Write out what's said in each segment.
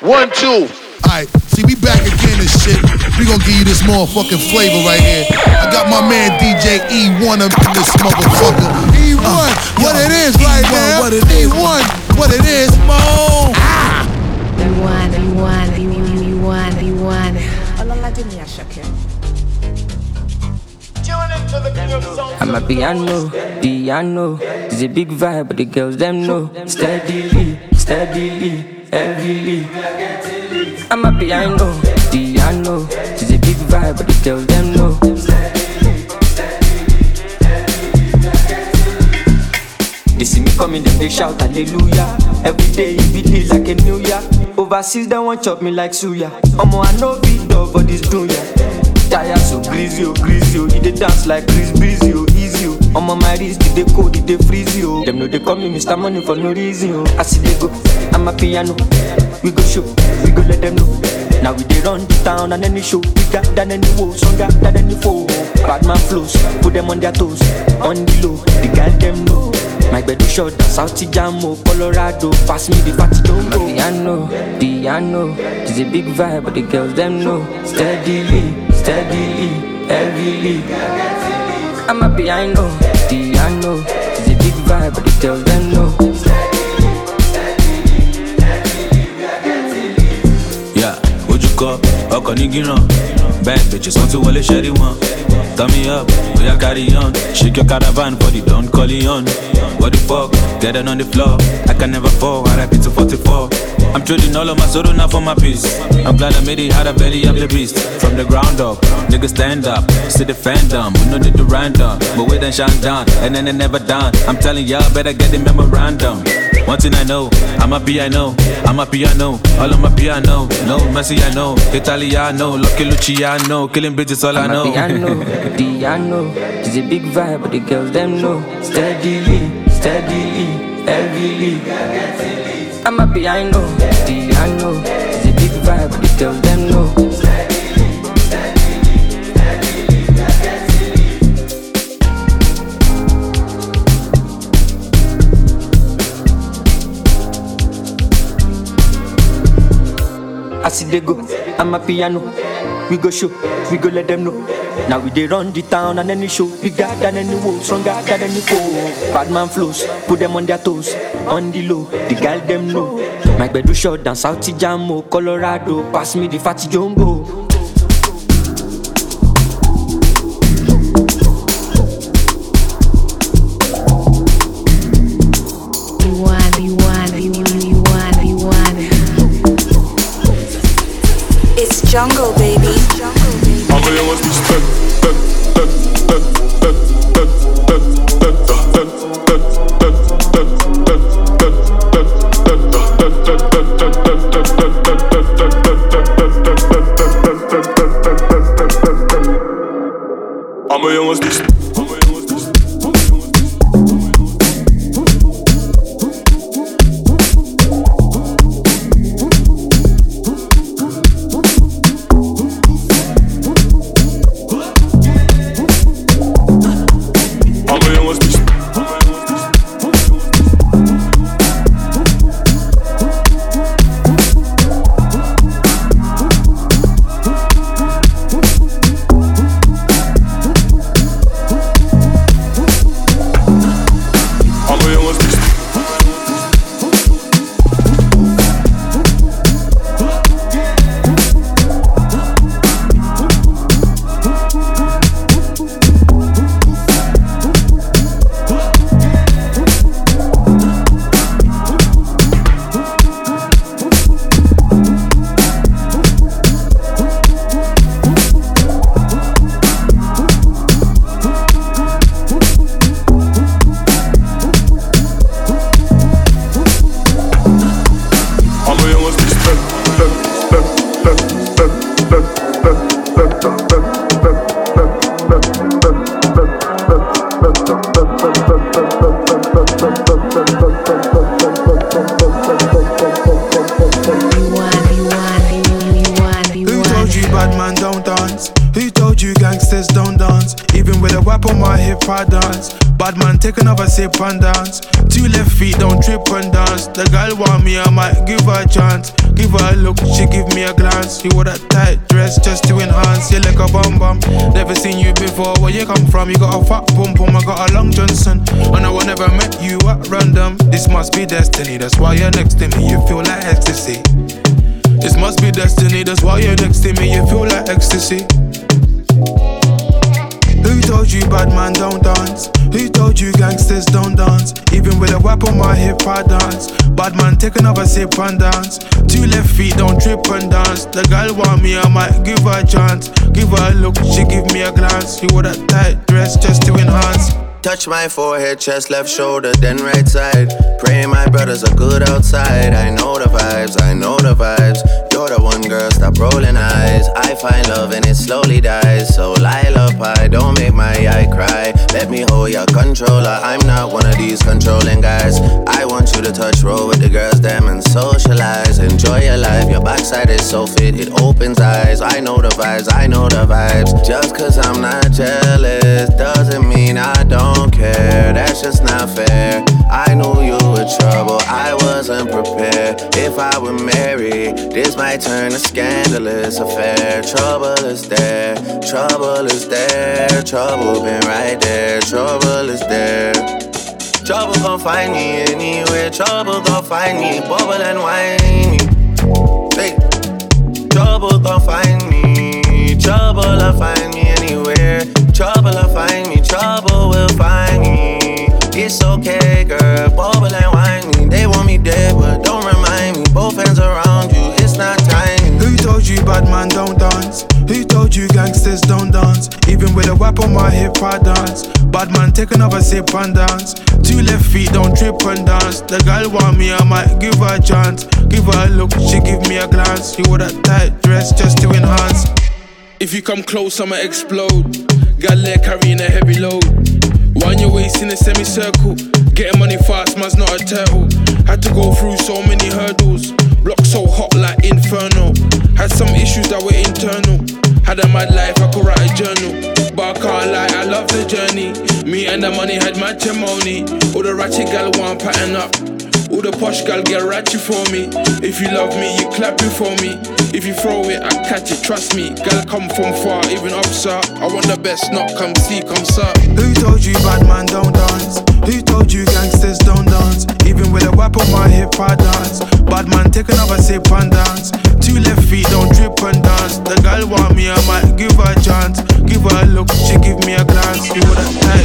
One, two. Alright, see, we back again and shit. We gonna give you this motherfucking flavor right here. I got my man DJ E1 up in this motherfucker. E1, uh, what yo, it is E1, right now. What it is. E1, what it is. Mo. Ah. E1, E1, E1, E1, E1. Ọlọ́ládé ni Àṣàkẹ́. I'm a piano, piano. It's a big vibe, but the girls them know. Steadily, steadily, heavily. I'm a piano, piano. It's a big vibe, but the girls them know. They see me coming, then they shout hallelujah. Every day it be like a new year. Overseas, they want chop me like suya. Omo, I know beat dog for this dunya. Tire so greasy, oh, greasy, oh. He dance like Chris Breezy, oh. I'm on my wrist, they cold, they freeze, oh. Them know they call me Mr. Money for no reason, oh. I see they go, I'm a piano. We go show, we go let them know. Now we dey run the town and any show bigger than any woe, stronger than any foe. Bad man flows, put them on their toes, on the low, the girl them know. My bed is short, South Jamo, oh. Colorado, pass me the fatty don't go. Piano, piano, it's a big vibe, but the girls them know. Steadily, steadily, heavily. I'm happy, I know. The know. It's a big vibe, but they tell them no. Yeah, ojú kọ ọkọ̀ ní gíràn bad bitches want to wọlé ṣẹ́rí one. Turn me up, we are carry on. Shake your caravan for the Don Corleone. What the fuck? Get it on the floor. I can never fall. RIP to 44. I'm trading all of my sorrow now for my peace. I'm glad I made it out of belly of the beast. From the ground up, niggas stand up, see the fandom. We know they do random, but we then shine down, and then they never done. I'm telling y'all, better get the memorandum. One thing I know, I'm a piano, I'm a piano, all on my piano. No Messi, I know, Italiano, Lucky Luciano, killing bitches, all I'm I know. A piano, piano, it's a big vibe, but the girls them know. Steadily, steadily, heavily. I'm a piano, piano, it's a big vibe, but the girls them know. They go, I'm a piano. We go show, we go let them know. Now we dey run the town and any show bigger than any woe, stronger than any foe. Bad man flows, put them on their toes, on the low. The girl them know. My bedroom shot down South Jamo, Colorado. Pass me the fatty jumbo. Jungle, baby. Allemaal jongens die take another sip and dance. Two left feet, don't trip and dance. The girl want me, I might give her a chance. Give her a look, she give me a glance. You wore that tight dress just to enhance. You like a bum bum. Never seen you before. Where you come from? You got a fat pum pum. I got a long Johnson. And I never met you at random. This must be destiny. That's why you're next to me. You feel like ecstasy. This must be destiny. That's why you're next to me. You feel like ecstasy. Who told you bad man don't dance? Who told you gangsters don't dance? Even with a whip on my hip, I dance. Bad man, take another sip and dance. Two left feet, don't trip and dance. The girl want me, I might give her a chance. Give her a look, she give me a glance. You wore that tight dress just to enhance. Touch my forehead, chest, left shoulder, then right side. Pray my brothers are good outside. I know the vibes, I know the vibes. You're the one girl, stop rolling eyes. I find love and it slowly dies. So Pie, don't make my eye cry. Let me hold your controller. I'm not one of these controlling guys. I want you to touch roll with the girls, them and socialize. Enjoy your life, your backside is so fit, it opens eyes. I know the vibes, I know the vibes. Just cause I'm not jealous doesn't mean I don't don't care, that's just not fair. I knew you were trouble, I wasn't prepared. If I were married, this might turn a scandalous affair. Trouble is there, trouble is there, trouble been right there, trouble is there. Trouble gon' find me anywhere, trouble gon' find me, bubble and whiny. Hey, trouble gon' find me, trouble'll find me anywhere. Trouble'll find me, trouble will find me. It's okay, girl, bubble and whine me. They want me dead, but don't remind me. Both hands around you, it's not time. Who told you bad man don't dance? Who told you gangsters don't dance? Even with a whip on my hip, I dance. Bad man, take another sip and dance. Two left feet, don't trip and dance. The girl want me, I might give her a chance. Give her a look, she give me a glance. You wore that tight dress just to enhance. If you come close, I'ma explode. Got leg carrying a heavy load. Wind your waist in a semicircle. Getting money fast, man's not a turtle. Had to go through so many hurdles. Block so hot like inferno. Had some issues that were internal. Had a mad life, I could write a journal. But I can't lie, I love the journey. Me and the money had matrimony. All the ratchet gal want pattern up. All the posh gal get ratchet for me. If you love me, you clap it for me. If you throw it, I catch it, trust me. Gal come from far, even up, sir. I want the best, not come see, come sir. Who told you bad man don't dance? Who told you gangsters don't dance? Even with a whip on my hip, I dance. Bad man, take another sip and dance. Two left feet, don't trip and dance. The girl want me, I might give her a chance. Give her a look, she give me a glance. You with a tight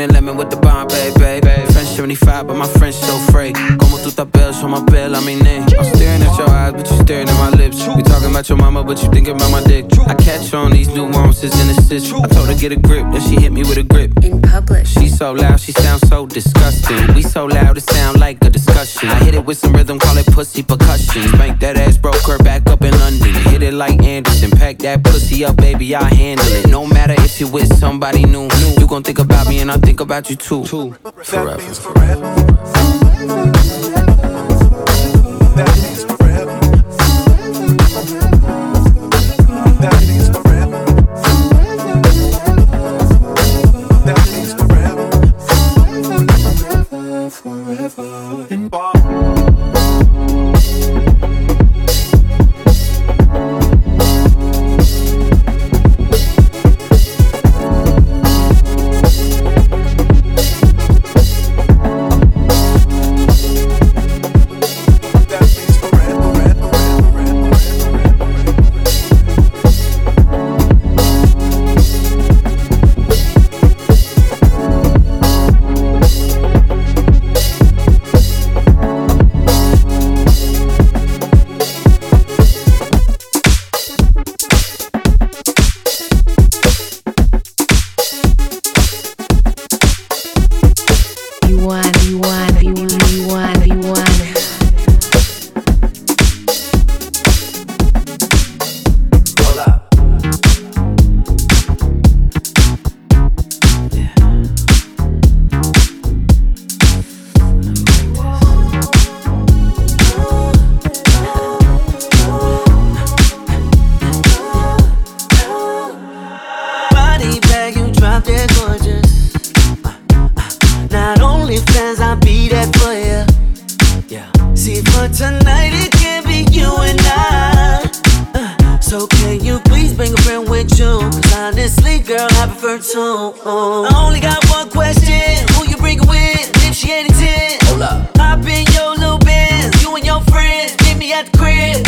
and lemon with the bomb, baby. French 75, but my French so free. Como tu tapel, sur ma pelle, I mean, name I'm staring at your eyes, but you're staring at my lips. We talking about your mama, but you thinking about my dick. I catch on these nuances and assists. I told her get a grip, then she hit me with a grip. In public. She so loud, she sounds so disgusting. We so loud, it sound like a discussion. I hit it with some rhythm, call it pussy percussion. Spank that ass, broke her back up in London. Hit it it like Anderson. Pack that pussy up, baby, I handle it. No matter if you're with somebody new, you gon' think about me and I think about you too. Forever forever. forever.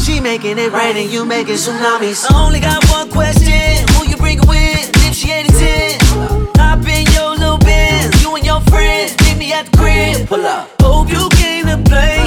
She making it rain and you making tsunamis. I only got one question: Who you bring with? If she ain't a hop in your little Benz. You and your friends meet me at the crib. Pull up. Hope you came to play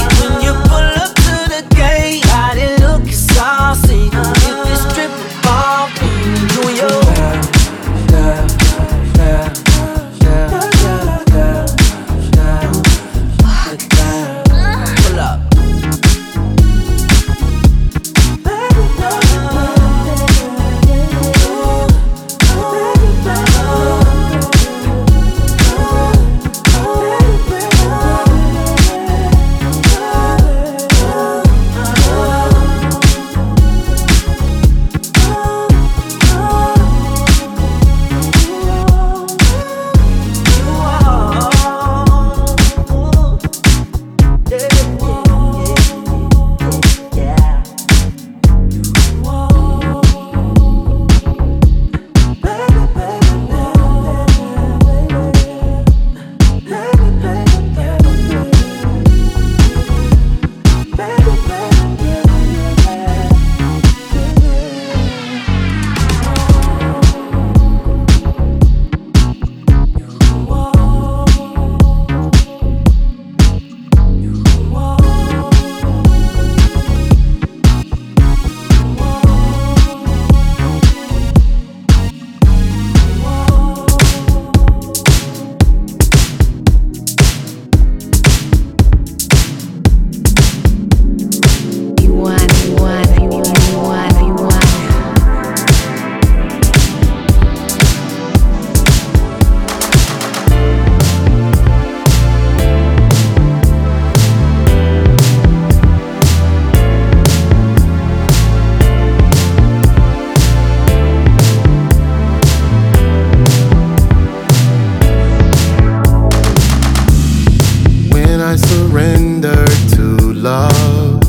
I surrendered to love.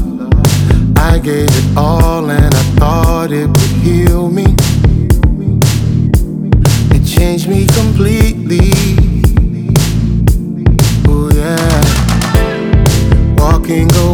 I gave it all and I thought it would heal me. It changed me completely. Oh, yeah. Walking away.